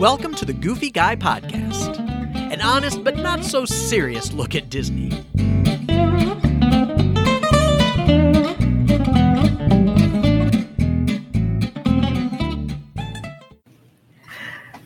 Welcome to the Goofy Guy Podcast, an honest but not so serious look at Disney.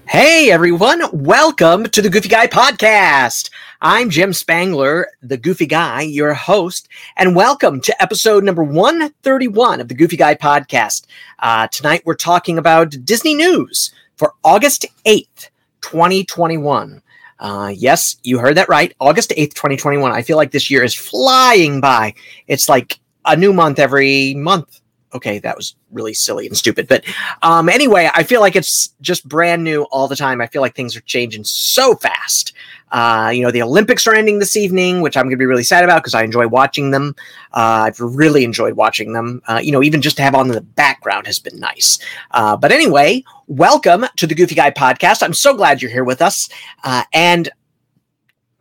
Hey everyone, welcome to the Goofy Guy Podcast. I'm Jim Spangler, the Goofy Guy, your host, and welcome to episode number 131 of the Goofy Guy Podcast. Uh, tonight we're talking about Disney news for August 8th, 2021. Uh, yes, you heard that right. August 8th, 2021. I feel like this year is flying by. It's like a new month every month okay, that was really silly and stupid. But um, anyway, I feel like it's just brand new all the time. I feel like things are changing so fast. Uh, you know, the Olympics are ending this evening, which I'm going to be really sad about because I enjoy watching them. Uh, I've really enjoyed watching them. Uh, you know, even just to have on in the background has been nice. Uh, but anyway, welcome to the Goofy Guy podcast. I'm so glad you're here with us. Uh, and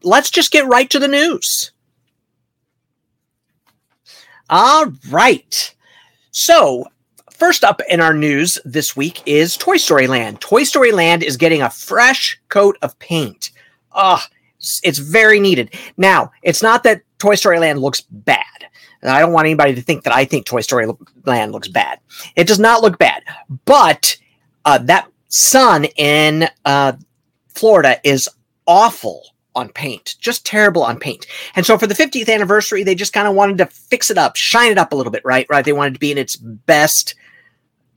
let's just get right to the news. All right. So, first up in our news this week is Toy Story Land. Toy Story Land is getting a fresh coat of paint. Ah, it's very needed. Now, it's not that Toy Story Land looks bad. I don't want anybody to think that I think Toy Story Land looks bad. It does not look bad, but uh, that sun in uh, Florida is awful on paint, just terrible on paint. And so for the 50th anniversary, they just kind of wanted to fix it up, shine it up a little bit, right? Right. They wanted to be in its best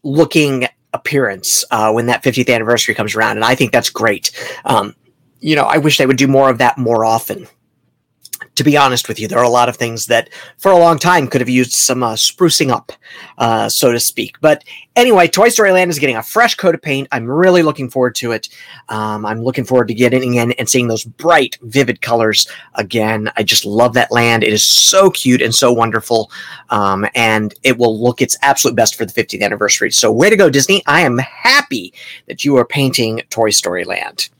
looking appearance uh, when that 50th anniversary comes around. And I think that's great. Um, you know, I wish they would do more of that more often to be honest with you, there are a lot of things that for a long time could have used some uh, sprucing up, uh, so to speak. But anyway, Toy Story Land is getting a fresh coat of paint. I'm really looking forward to it. Um, I'm looking forward to getting in and seeing those bright, vivid colors again. I just love that land. It is so cute and so wonderful. Um, and it will look its absolute best for the 50th anniversary. So, way to go, Disney. I am happy that you are painting Toy Story Land.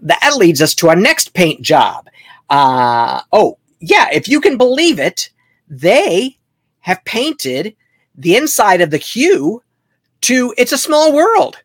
That leads us to our next paint job. Uh, oh, yeah, if you can believe it, they have painted the inside of the queue to It's a Small World.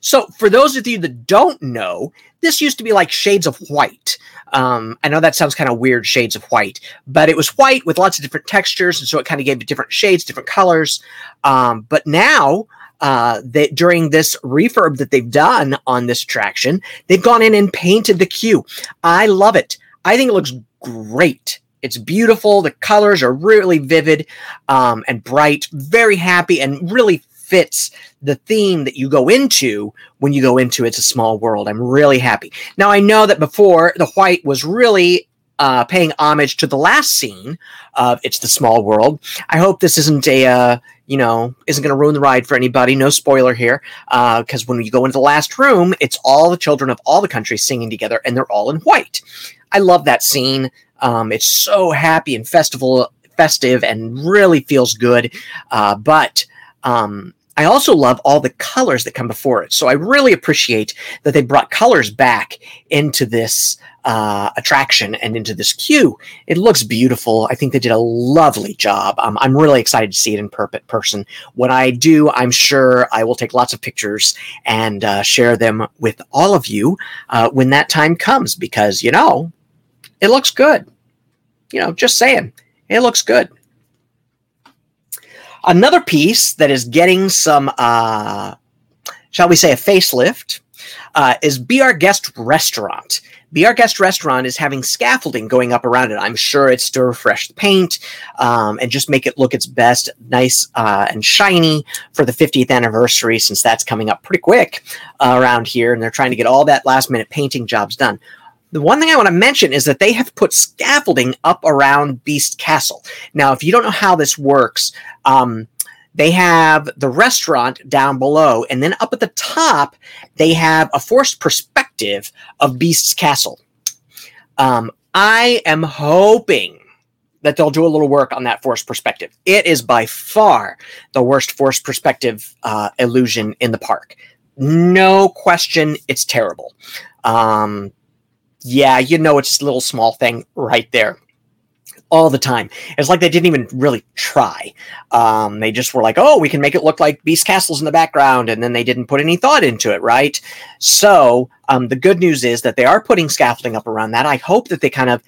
So, for those of you that don't know, this used to be like shades of white. Um, I know that sounds kind of weird, shades of white, but it was white with lots of different textures, and so it kind of gave it different shades, different colors. Um, but now, uh, that during this refurb that they've done on this attraction, they've gone in and painted the queue. I love it. I think it looks great. It's beautiful. The colors are really vivid um, and bright. Very happy and really fits the theme that you go into when you go into It's a Small World. I'm really happy. Now, I know that before the white was really uh, paying homage to the last scene of It's the Small World. I hope this isn't a, uh, you know, isn't going to ruin the ride for anybody. No spoiler here, Uh, because uh, when you go into the last room, it's all the children of all the countries singing together, and they're all in white. I love that scene. Um, it's so happy and festival, festive, and really feels good. Uh, but um, I also love all the colors that come before it. So I really appreciate that they brought colors back into this uh, attraction and into this queue. It looks beautiful. I think they did a lovely job. Um, I'm really excited to see it in per- person. When I do, I'm sure I will take lots of pictures and uh, share them with all of you uh, when that time comes because, you know, it looks good. You know, just saying, it looks good. Another piece that is getting some, uh, shall we say, a facelift uh, is Be Our Guest Restaurant. Be Our Guest Restaurant is having scaffolding going up around it. I'm sure it's to refresh the paint um, and just make it look its best, nice uh, and shiny for the 50th anniversary, since that's coming up pretty quick uh, around here. And they're trying to get all that last minute painting jobs done. The one thing I want to mention is that they have put scaffolding up around Beast Castle. Now, if you don't know how this works, um, they have the restaurant down below, and then up at the top, they have a forced perspective of Beast's Castle. Um, I am hoping that they'll do a little work on that forced perspective. It is by far the worst forced perspective uh, illusion in the park. No question, it's terrible. Um, yeah, you know it's a little small thing right there. all the time. It's like they didn't even really try. Um, they just were like, oh, we can make it look like Beast Castle's in the background, and then they didn't put any thought into it, right? So um, the good news is that they are putting scaffolding up around that. I hope that they kind of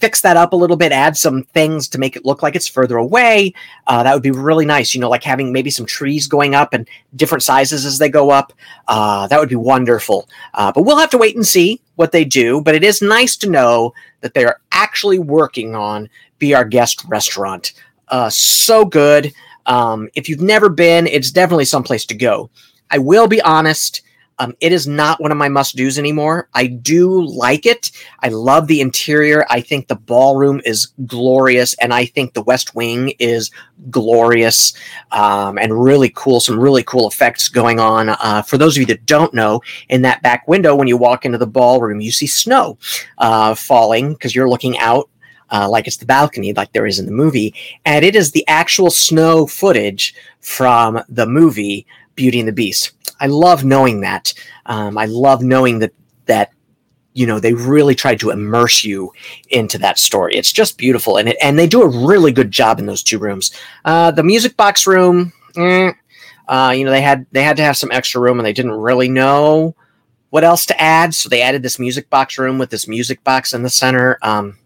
fix that up a little bit, add some things to make it look like it's further away. Uh, that would be really nice. You know, like having maybe some trees going up and different sizes as they go up. Uh, that would be wonderful. Uh, but we'll have to wait and see what they do. But it is nice to know that they are actually working on Be Our Guest Restaurant. Uh, so good. Um, if you've never been, it's definitely someplace to go. I will be honest. Um, it is not one of my must dos anymore. I do like it. I love the interior. I think the ballroom is glorious, and I think the West Wing is glorious um, and really cool. Some really cool effects going on. Uh, for those of you that don't know, in that back window, when you walk into the ballroom, you see snow uh, falling because you're looking out uh, like it's the balcony, like there is in the movie. And it is the actual snow footage from the movie Beauty and the Beast. I love knowing that. Um, I love knowing that that you know they really tried to immerse you into that story. It's just beautiful, and it, and they do a really good job in those two rooms. Uh, the music box room, eh, uh, you know, they had they had to have some extra room, and they didn't really know what else to add, so they added this music box room with this music box in the center. Um,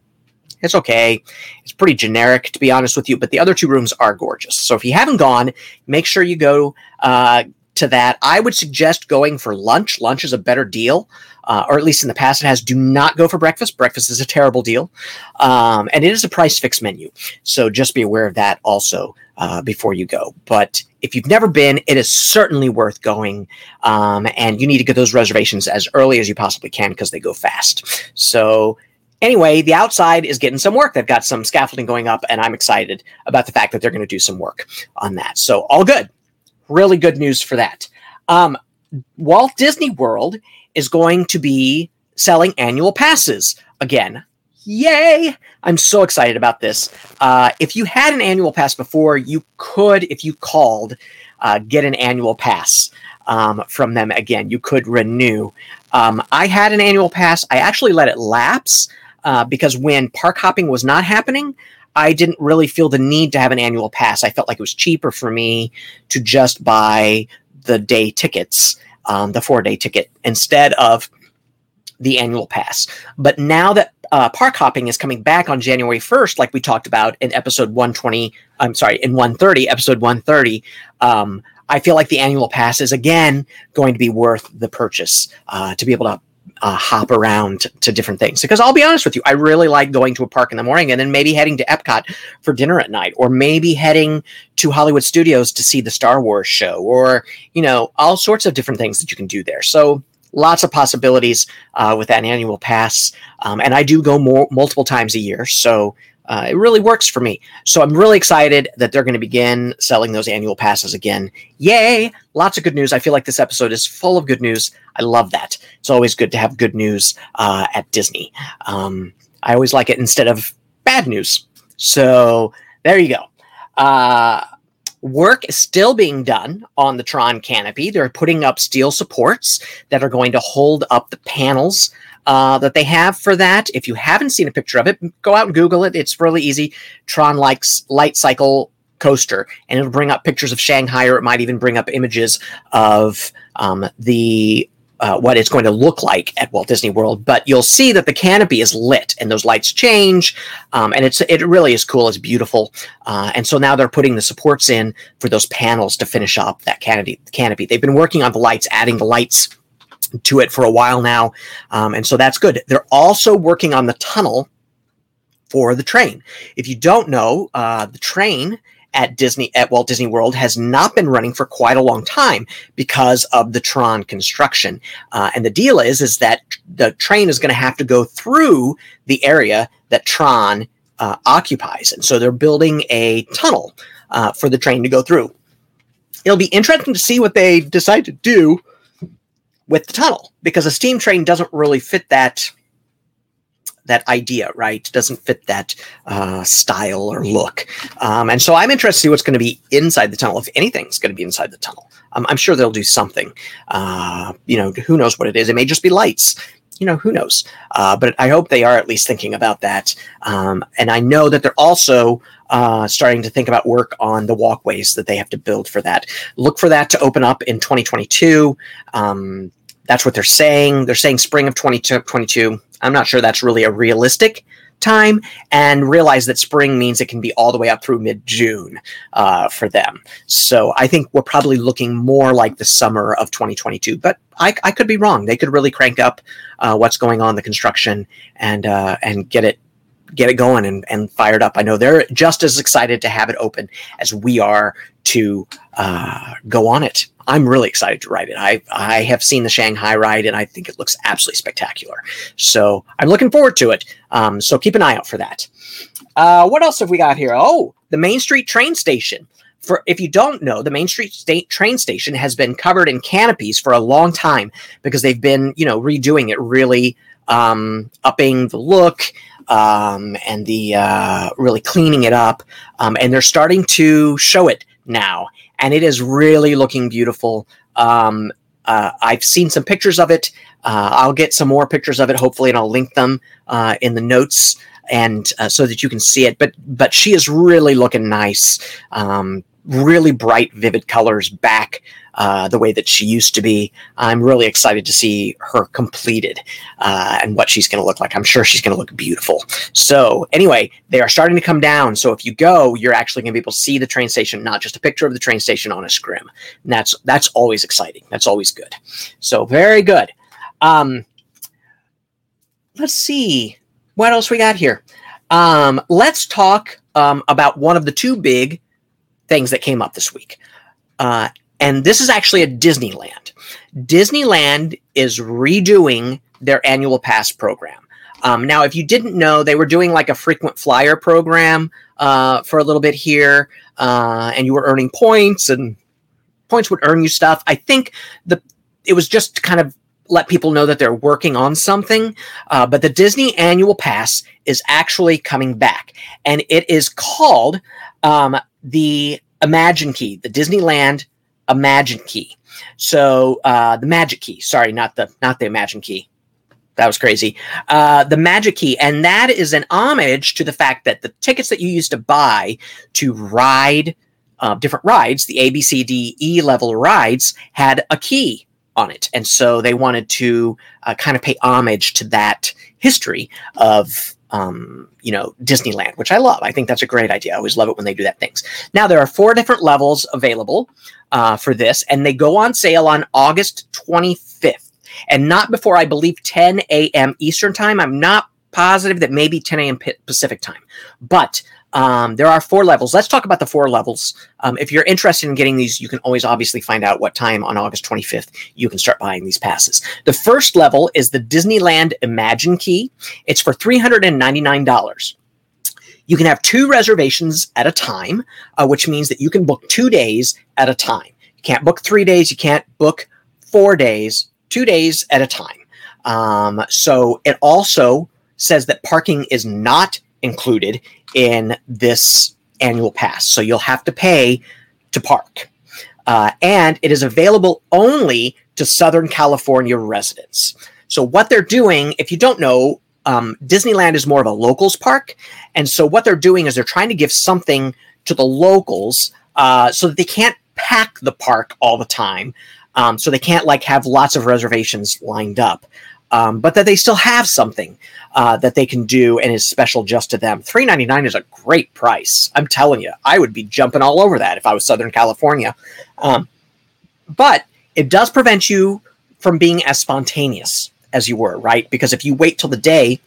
it's okay. It's pretty generic, to be honest with you, but the other two rooms are gorgeous. So if you haven't gone, make sure you go uh, to that. I would suggest going for lunch. Lunch is a better deal, uh, or at least in the past it has. Do not go for breakfast. Breakfast is a terrible deal, um, and it is a price fixed menu. So just be aware of that also uh, before you go. But if you've never been, it is certainly worth going, um, and you need to get those reservations as early as you possibly can because they go fast. So anyway, the outside is getting some work. They've got some scaffolding going up, and I'm excited about the fact that they're going to do some work on that. So, all good. Really good news for that. Um, Walt Disney World is going to be selling annual passes again. Yay! I'm so excited about this. Uh, if you had an annual pass before, you could, if you called, uh, get an annual pass um, from them again. You could renew. Um, I had an annual pass. I actually let it lapse uh, because when park hopping was not happening, I didn't really feel the need to have an annual pass. I felt like it was cheaper for me to just buy the day tickets, um, the four day ticket, instead of the annual pass. But now that uh, park hopping is coming back on January 1st, like we talked about in episode 120, I'm sorry, in 130, episode 130, um, I feel like the annual pass is again going to be worth the purchase uh, to be able to uh, hop around to different things. Because I'll be honest with you, I really like going to a park in the morning and then maybe heading to Epcot for dinner at night, or maybe heading to Hollywood Studios to see the Star Wars show, or, you know, all sorts of different things that you can do there. So lots of possibilities uh, with that annual pass. Um, and I do go more multiple times a year. So uh, it really works for me. So I'm really excited that they're going to begin selling those annual passes again. Yay! Lots of good news. I feel like this episode is full of good news. I love that. It's always good to have good news uh, at Disney. Um, I always like it instead of bad news. So there you go. Uh, work is still being done on the Tron canopy. They're putting up steel supports that are going to hold up the panels uh, that they have for that. If you haven't seen a picture of it, go out and Google it. It's really easy. Tron likes light cycle coaster, and it'll bring up pictures of Shanghai, or it might even bring up images of um, the uh, what it's going to look like at Walt Disney World. But you'll see that the canopy is lit, and those lights change, um, and it's it really is cool. It's beautiful, uh, and so now they're putting the supports in for those panels to finish up that canopy. Canopy. They've been working on the lights, adding the lights to it for a while now. Um, and so that's good. They're also working on the tunnel for the train. If you don't know, uh, the train at Disney at Walt Disney World has not been running for quite a long time because of the Tron construction. Uh, and the deal is is that the train is going to have to go through the area that Tron uh, occupies, and so they're building a tunnel uh, for the train to go through. It'll be interesting to see what they decide to do with the tunnel because a steam train doesn't really fit that that idea, right? Doesn't fit that uh, style or look. Um, and so I'm interested to see what's going to be inside the tunnel, if anything's going to be inside the tunnel. Um, I'm sure they'll do something. Uh, you know, who knows what it is? It may just be lights. you know, who knows? Uh, but I hope they are at least thinking about that. Um, and I know that they're also uh, starting to think about work on the walkways that they have to build for that. Look for that to open up in 2022. That's what they're saying. They're saying spring of 2022. I'm not sure that's really a realistic time and realize that spring means it can be all the way up through mid June uh, for them. So I think we're probably looking more like the summer of 2022, but I, I could be wrong. They could really crank up uh, what's going on the construction and uh, and get it get it going and, and fired up. I know they're just as excited to have it open as we are to uh, go on it. I'm really excited to ride it. I I have seen the Shanghai ride and I think it looks absolutely spectacular. So I'm looking forward to it. Um, so keep an eye out for that. Uh, what else have we got here? Oh, the Main Street train station. For if you don't know, the Main Street State train station has been covered in canopies for a long time because they've been, you know, redoing it, really um, upping the look um, and the uh, really cleaning it up. Um, and they're starting to show it now, and it is really looking beautiful. Um, uh, I've seen some pictures of it. Uh, I'll get some more pictures of it, hopefully, and I'll link them uh, in the notes and uh, so that you can see it. But but she is really looking nice. Um, really bright, vivid colors back uh, the way that she used to be. I'm really excited to see her completed uh, and what she's going to look like. I'm sure she's going to look beautiful. So, anyway, they are starting to come down. So, if you go, you're actually going to be able to see the train station, not just a picture of the train station on a scrim. And that's that's always exciting. That's always good. So, very good. Um, let's see what else we got here. Um, let's talk um, about one of the two big things that came up this week. Uh, and this is actually a Disneyland. Disneyland is redoing their annual pass program. Um, now, if you didn't know, they were doing like a frequent flyer program uh, for a little bit here, uh, and you were earning points, and points would earn you stuff. I think the it was just kind of let people know that they're working on something. Uh, but the Disney Annual Pass is actually coming back, and it is called um, the Imagine Key, the Disneyland Imagine Key. So uh, the Magic Key. Sorry, not the not the Imagine Key. That was crazy. Uh, the Magic Key, and that is an homage to the fact that the tickets that you used to buy to ride uh, different rides, the A, B, C, D, E level rides, had a key on it, and so they wanted to uh, kind of pay homage to that history of um, you know, Disneyland, which I love. I think that's a great idea. I always love it when they do that things. Now there are four different levels available uh, for this, and they go on sale on August 25th, and not before I believe 10 a.m. Eastern time. I'm not positive that maybe 10 a.m. Pacific time, but um, there are four levels. Let's talk about the four levels. Um, if you're interested in getting these, you can always obviously find out what time on August 25th you can start buying these passes. The first level is the Disneyland Imagine Key. It's for $399. You can have two reservations at a time, uh, which means that you can book two days at a time. You can't book three days. You can't book four days, two days at a time. Um, so it also says that parking is not included in this annual pass. So you'll have to pay to park. Uh, and it is available only to Southern California residents. So what they're doing, if you don't know, um, Disneyland is more of a locals park, and so what they're doing is they're trying to give something to the locals uh, so that they can't pack the park all the time. Um, so they can't like have lots of reservations lined up um, but that they still have something uh, that they can do and is special just to them. Three ninety nine is a great price. I'm telling you, I would be jumping all over that if I was Southern California. Um, but it does prevent you from being as spontaneous as you were, right? Because if you wait till the day,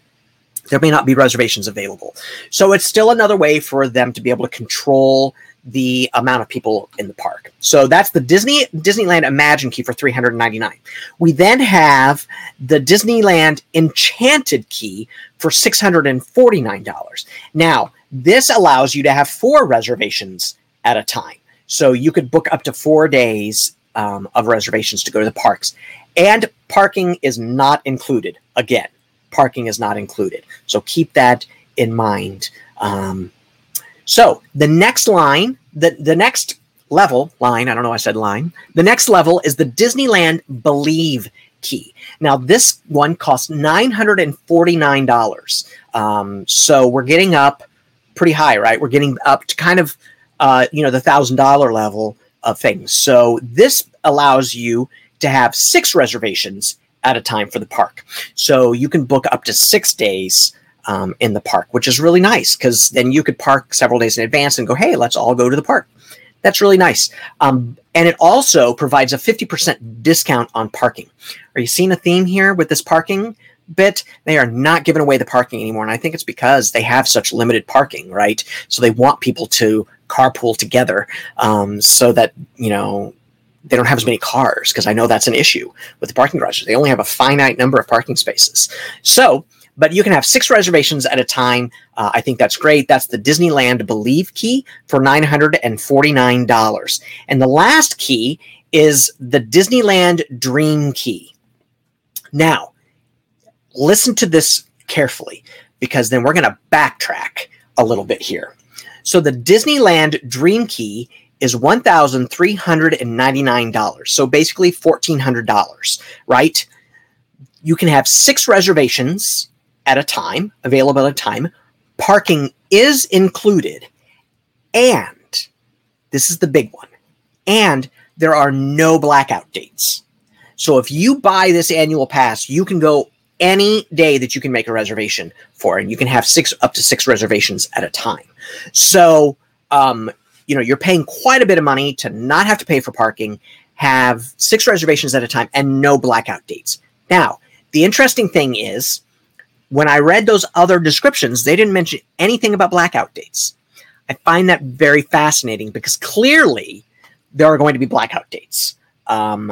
there may not be reservations available. So it's still another way for them to be able to control the amount of people in the park. So that's the Disney Disneyland Imagine Key for 399. We then have the Disneyland Enchanted Key for $649. Now, this allows you to have four reservations at a time. So you could book up to 4 days um, of reservations to go to the parks. And parking is not included. Again, parking is not included. So keep that in mind. Um, so the next line, the, the next level line, I don't know, I said line. The next level is the Disneyland Believe key. Now, this one costs $949. Um, so we're getting up pretty high, right? We're getting up to kind of, uh, you know, the $1,000 level of things. So this allows you to have six reservations at a time for the park. So you can book up to six days um, in the park, which is really nice because then you could park several days in advance and go, hey, let's all go to the park. That's really nice. Um, and it also provides a 50% discount on parking. Are you seeing a theme here with this parking bit? They are not giving away the parking anymore. And I think it's because they have such limited parking, right? So they want people to carpool together um, so that, you know, they don't have as many cars because I know that's an issue with the parking garages. They only have a finite number of parking spaces. So but you can have six reservations at a time. Uh, I think that's great. That's the Disneyland Believe key for $949. And the last key is the Disneyland Dream key. Now, listen to this carefully because then we're going to backtrack a little bit here. So the Disneyland Dream key is $1,399. So basically $1,400, right? You can have six reservations at a time, available at a time. Parking is included. And this is the big one. And there are no blackout dates. So if you buy this annual pass, you can go any day that you can make a reservation for, and you can have six up to six reservations at a time. So, um, you know, you're paying quite a bit of money to not have to pay for parking, have six reservations at a time, and no blackout dates. Now, the interesting thing is when I read those other descriptions, they didn't mention anything about blackout dates. I find that very fascinating because clearly there are going to be blackout dates. Um,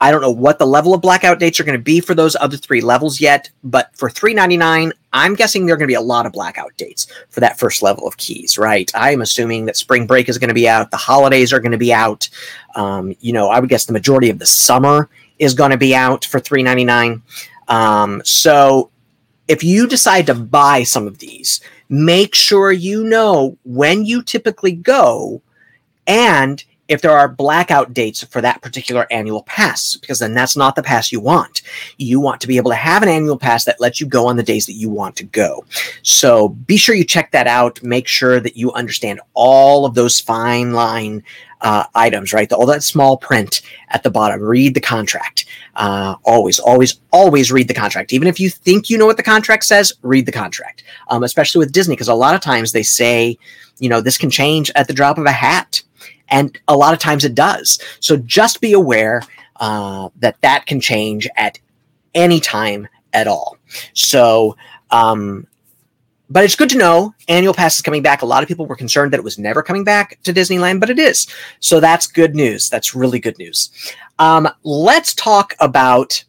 I don't know what the level of blackout dates are going to be for those other three levels yet, but for 399, I'm guessing there are going to be a lot of blackout dates for that first level of keys, right? I'm assuming that spring break is going to be out, the holidays are going to be out. Um, you know, I would guess the majority of the summer is going to be out for 399. Um, so if you decide to buy some of these, make sure you know when you typically go and if there are blackout dates for that particular annual pass, because then that's not the pass you want. You want to be able to have an annual pass that lets you go on the days that you want to go. So be sure you check that out. Make sure that you understand all of those fine line uh, items, right? All that small print at the bottom. Read the contract. Uh, always, always, always read the contract. Even if you think you know what the contract says, read the contract. Um, especially with Disney, because a lot of times they say, you know, this can change at the drop of a hat, and a lot of times it does. So just be aware uh, that that can change at any time at all. So um, but it's good to know annual pass is coming back. A lot of people were concerned that it was never coming back to Disneyland, but it is. So that's good news. That's really good news. Um, let's talk about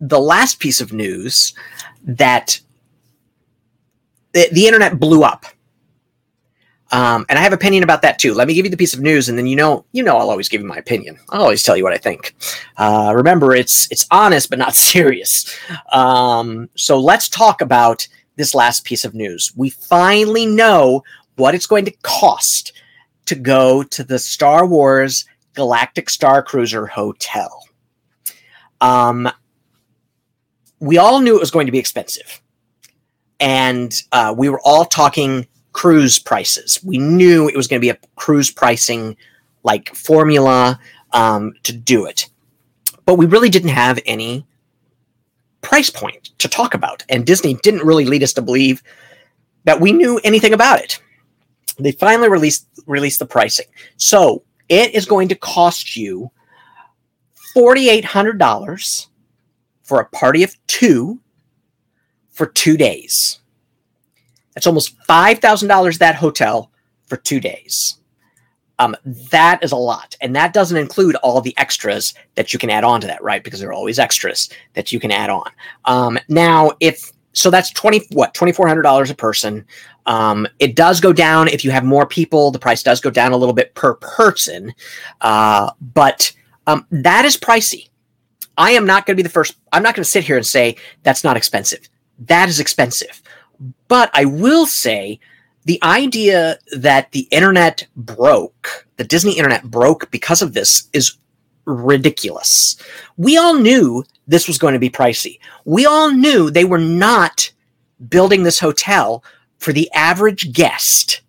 the last piece of news that the, the internet blew up. Um, and I have opinion about that too. Let me give you the piece of news, and then you know, you know, I'll always give you my opinion. I'll always tell you what I think. Uh, remember, it's it's honest but not serious. Um, so let's talk about this last piece of news. We finally know what it's going to cost to go to the Star Wars Galactic Starcruiser Hotel. Um, we all knew it was going to be expensive. And uh, we were all talking cruise prices. We knew it was going to be a cruise pricing like formula um, to do it. But we really didn't have any price point to talk about. And Disney didn't really lead us to believe that we knew anything about it. They finally released released the pricing. So it is going to cost you $4,800 for a party of two for two days. That's almost $5,000 that hotel for two days. Um, that is a lot. And that doesn't include all the extras that you can add on to that, right? Because there are always extras that you can add on. Um, now, if so, that's 20, what, $2,400 a person. Um, it does go down if you have more people. The price does go down a little bit per person. Uh, but um, that is pricey. I am not going to be the first. I'm not going to sit here and say that's not expensive. That is expensive. But I will say the idea that the internet broke, the Disney internet broke because of this is ridiculous. We all knew this was going to be pricey. We all knew they were not building this hotel for the average guest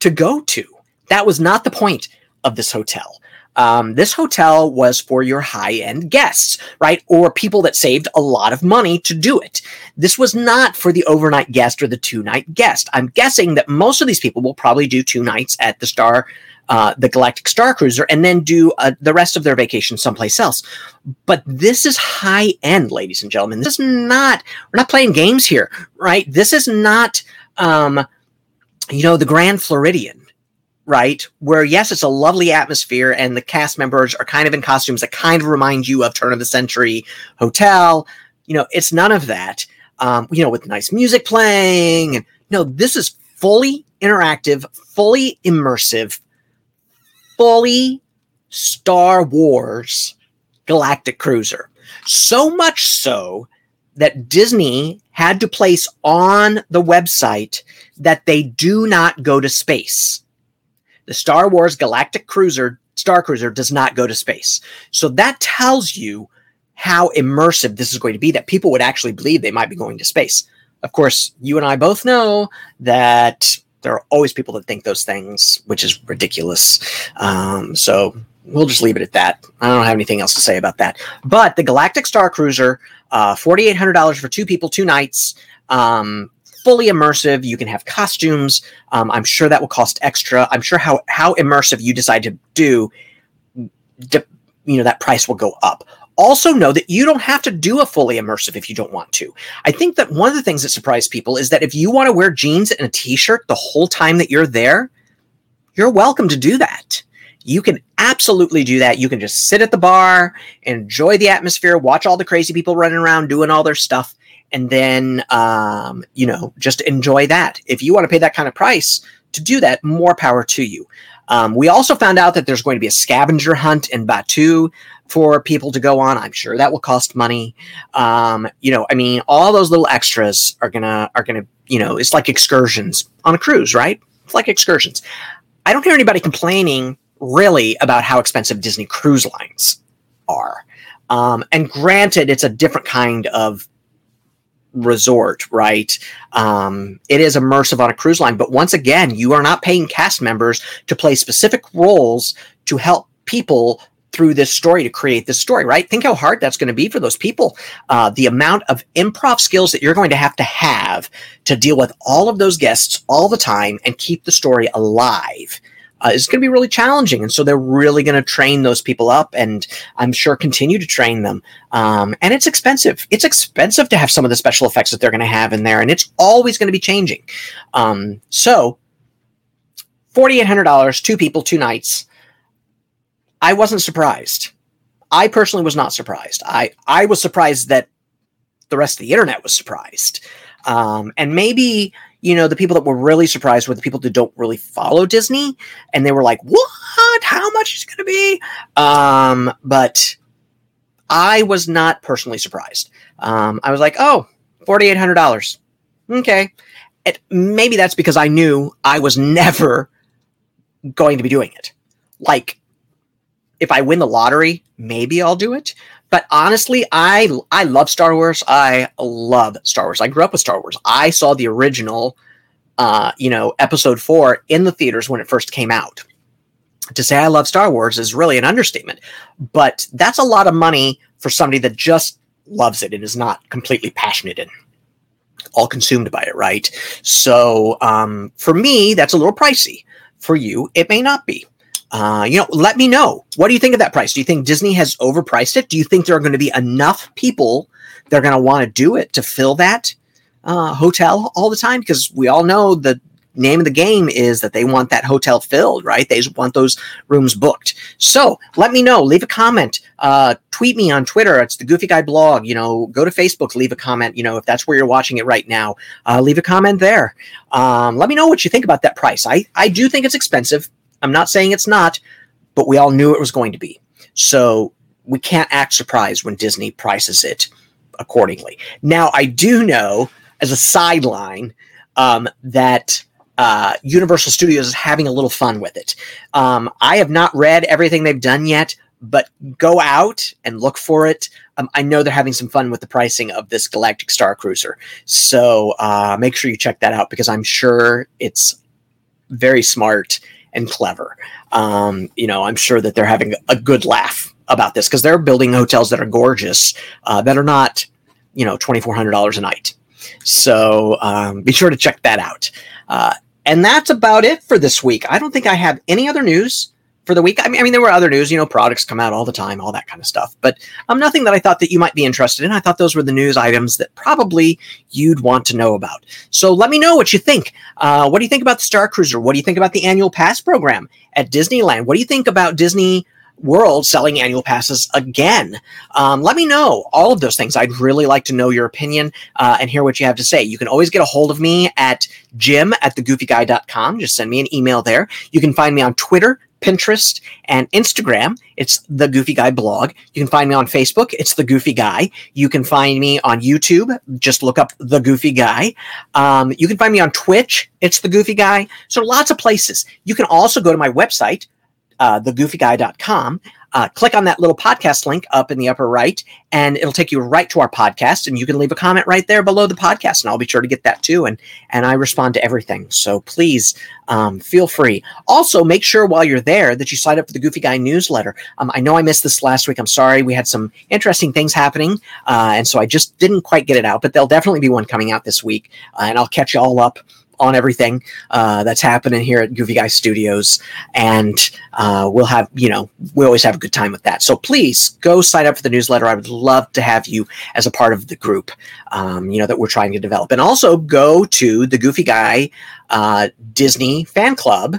to go to. That was not the point of this hotel. Um, this hotel was for your high end guests, right? Or people that saved a lot of money to do it. This was not for the overnight guest or the two night guest. I'm guessing that most of these people will probably do two nights at the Star, uh, the Galactic Starcruiser, and then do uh, the rest of their vacation someplace else. But this is high end, ladies and gentlemen. This is not, we're not playing games here, right? This is not, um, you know, the Grand Floridian right? Where yes, it's a lovely atmosphere, and the cast members are kind of in costumes that kind of remind you of turn of the century hotel. You know, it's none of that. Um, you know, with nice music playing, and no, this is fully interactive, fully immersive, fully Star Wars Galactic Cruiser. So much so that Disney had to place on the website that they do not go to space the Star Wars Galactic Cruiser, Starcruiser, does not go to space. So that tells you how immersive this is going to be, that people would actually believe they might be going to space. Of course, you and I both know that there are always people that think those things, which is ridiculous. Um, so we'll just leave it at that. I don't have anything else to say about that. But the Galactic Starcruiser, uh, $4,800 for two people, two nights. Um, fully immersive. You can have costumes. Um, I'm sure that will cost extra. I'm sure how how immersive you decide to do, you know, that price will go up. Also, know that you don't have to do a fully immersive if you don't want to. I think that one of the things that surprised people is that if you want to wear jeans and a t-shirt the whole time that you're there, you're welcome to do that. You can absolutely do that. You can just sit at the bar, enjoy the atmosphere, watch all the crazy people running around doing all their stuff, and then um, you know just enjoy that. If you want to pay that kind of price to do that, more power to you. Um, we also found out that there's going to be a scavenger hunt in Batuu for people to go on. I'm sure that will cost money. Um, you know, I mean, all those little extras are gonna are gonna you know, it's like excursions on a cruise, right? It's like excursions. I don't hear anybody complaining really about how expensive Disney cruise lines are. Um, and granted, it's a different kind of resort, right? Um, it is immersive on a cruise line, but once again, you are not paying cast members to play specific roles to help people through this story to create this story, right? Think how hard that's going to be for those people. Uh, the amount of improv skills that you're going to have to have to deal with all of those guests all the time and keep the story alive uh, is going to be really challenging. And so they're really going to train those people up and I'm sure continue to train them. Um, and it's expensive. It's expensive to have some of the special effects that they're going to have in there. And it's always going to be changing. Um, so $4,800, two people, two nights. I wasn't surprised. I personally was not surprised. I, I was surprised that the rest of the internet was surprised. Um, and maybe you know, the people that were really surprised were the people that don't really follow Disney, and they were like, "What? How much is it going to be?" Um, but I was not personally surprised. Um, I was like, "Oh, forty eight hundred dollars. Okay." Maybe that's because I knew I was never going to be doing it. Like, if I win the lottery, maybe I'll do it. But honestly, I I love Star Wars. I love Star Wars. I grew up with Star Wars. I saw the original, uh, you know, Episode Four in the theaters when it first came out. To say I love Star Wars is really an understatement, but that's a lot of money for somebody that just loves it and is not completely passionate and all consumed by it, right? So um, for me, that's a little pricey. For you, it may not be. Uh, you know, let me know. What do you think of that price? Do you think Disney has overpriced it? Do you think there are going to be enough people that are going to want to do it to fill that uh, hotel all the time? Because we all know the name of the game is that they want that hotel filled, right? They want those rooms booked. So let me know. Leave a comment. Uh, tweet me on Twitter. It's the Goofy Guy blog. You know, go to Facebook. Leave a comment. You know, if that's where you're watching it right now, uh, leave a comment there. Um, let me know what you think about that price. I I do think it's expensive. I'm not saying it's not, but we all knew it was going to be. So we can't act surprised when Disney prices it accordingly. Now, I do know as a sideline um, that uh, Universal Studios is having a little fun with it. Um, I have not read everything they've done yet, but go out and look for it. Um, I know they're having some fun with the pricing of this Galactic Starcruiser. So uh, make sure you check that out because I'm sure it's very smart and clever. Um, you know, I'm sure that they're having a good laugh about this because they're building hotels that are gorgeous, uh, that are not, you know, $2,400 a night. So um, be sure to check that out. Uh, and that's about it for this week. I don't think I have any other news for the week. I mean, I mean, there were other news, you know, products come out all the time, all that kind of stuff. But um, nothing that I thought that you might be interested in. I thought those were the news items that probably you'd want to know about. So let me know what you think. Uh, what do you think about the Starcruiser? What do you think about the annual pass program at Disneyland? What do you think about Disney? World selling annual passes again. Um, let me know all of those things. I'd really like to know your opinion uh, and hear what you have to say. You can always get a hold of me at jim at thegoofyguy.com. Just send me an email there. You can find me on Twitter Pinterest, and Instagram. It's the Goofy Guy blog. You can find me on Facebook. It's the Goofy Guy. You can find me on YouTube. Just look up the Goofy Guy. Um, you can find me on Twitch. It's the Goofy Guy. So lots of places. You can also go to my website, uh, thegoofyguy.com uh, click on that little podcast link up in the upper right, and it'll take you right to our podcast. And you can leave a comment right there below the podcast, and I'll be sure to get that too. And and I respond to everything, so please um, feel free. Also, make sure while you're there that you sign up for the Goofy Guy newsletter. Um, I know I missed this last week. I'm sorry. We had some interesting things happening, uh, and so I just didn't quite get it out. But there'll definitely be one coming out this week, uh, and I'll catch you all up on everything uh, that's happening here at Goofy Guy Studios, and uh, we'll have you know we always have a good time with that. So please go sign up for the newsletter. I would love to have you as a part of the group, um, you know that we're trying to develop, and also go to the Goofy Guy uh, Disney Fan Club.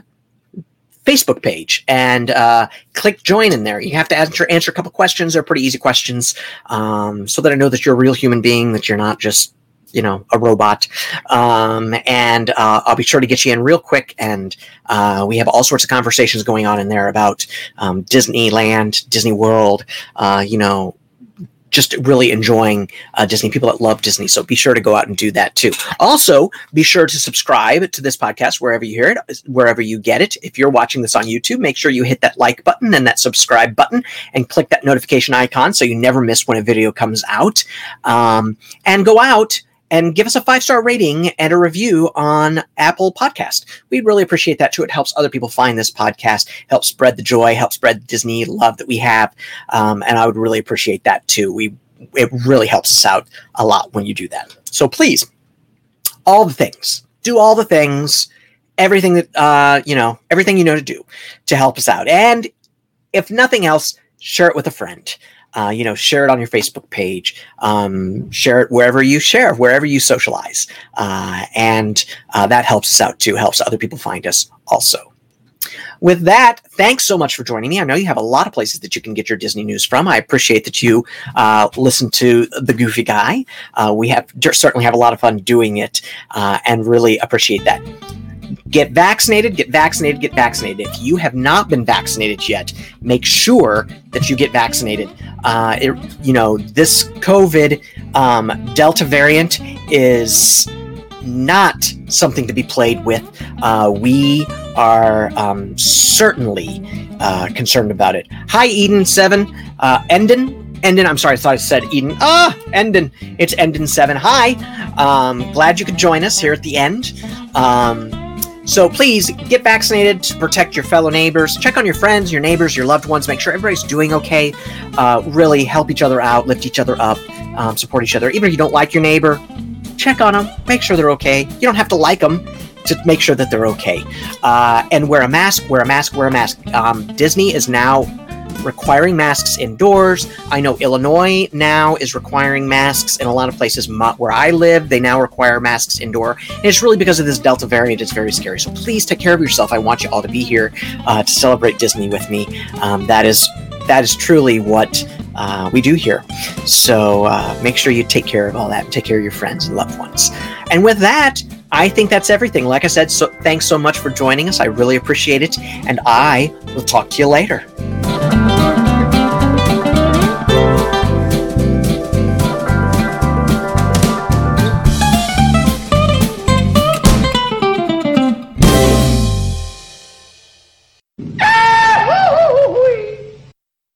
Facebook page and uh, click join in there. You have to answer answer a couple questions. They're pretty easy questions, um, so that I know that you're a real human being, that you're not just you know a robot um, and uh, i'll be sure to get you in real quick and uh, we have all sorts of conversations going on in there about um, disneyland disney world uh, you know just really enjoying uh, Disney, people that love Disney. So be sure to go out and do that too. Also, be sure to subscribe to this podcast wherever you hear it, wherever you get it. If you're watching this on YouTube, make sure you hit that like button and that subscribe button and click that notification icon so you never miss when a video comes out. Um, and go out and give us a five star rating and a review on Apple Podcast. We'd really appreciate that too. It helps other people find this podcast, helps spread the joy, helps spread the Disney love that we have, um, and I would really appreciate that too. We it really helps us out a lot when you do that. So please, all the things, do all the things, everything that uh, you know, everything you know to do to help us out, and if nothing else, share it with a friend. Uh, you know, share it on your Facebook page, um, share it wherever you share, wherever you socialize, uh, and uh, that helps us out too. Helps other people find us also. With that, thanks so much for joining me. I know you have a lot of places that you can get your Disney news from. I appreciate that you uh, listen to the Goofy Guy. Uh, we have certainly have a lot of fun doing it, uh, and really appreciate that get vaccinated, get vaccinated, get vaccinated. If you have not been vaccinated yet, make sure that you get vaccinated. Uh, it, you know, this COVID um, Delta variant is not something to be played with. Uh, we are um, certainly uh, concerned about it. Hi, Eden7. Uh, Endon, I'm sorry, I thought I said Eden. Ah, Endon. It's Endon7. Hi. Um, glad you could join us here at the end. Um, so please get vaccinated to protect your fellow neighbors. Check on your friends, your neighbors, your loved ones. Make sure everybody's doing okay. Uh, really help each other out, lift each other up, um, support each other. Even if you don't like your neighbor, check on them, make sure they're okay. You don't have to like them to make sure that they're okay. Uh, and wear a mask, wear a mask, wear a mask. Um, Disney is now requiring masks indoors. I know Illinois now is requiring masks in a lot of places where I live. They now require masks indoor. And it's really because of this Delta variant. It's very scary. So please take care of yourself. I want you all to be here uh, to celebrate Disney with me. Um, that is that is truly what uh, we do here. So uh, make sure you take care of all that. Take care of your friends and loved ones. And with that, I think that's everything. Like I said, so thanks so much for joining us. I really appreciate it. And I will talk to you later.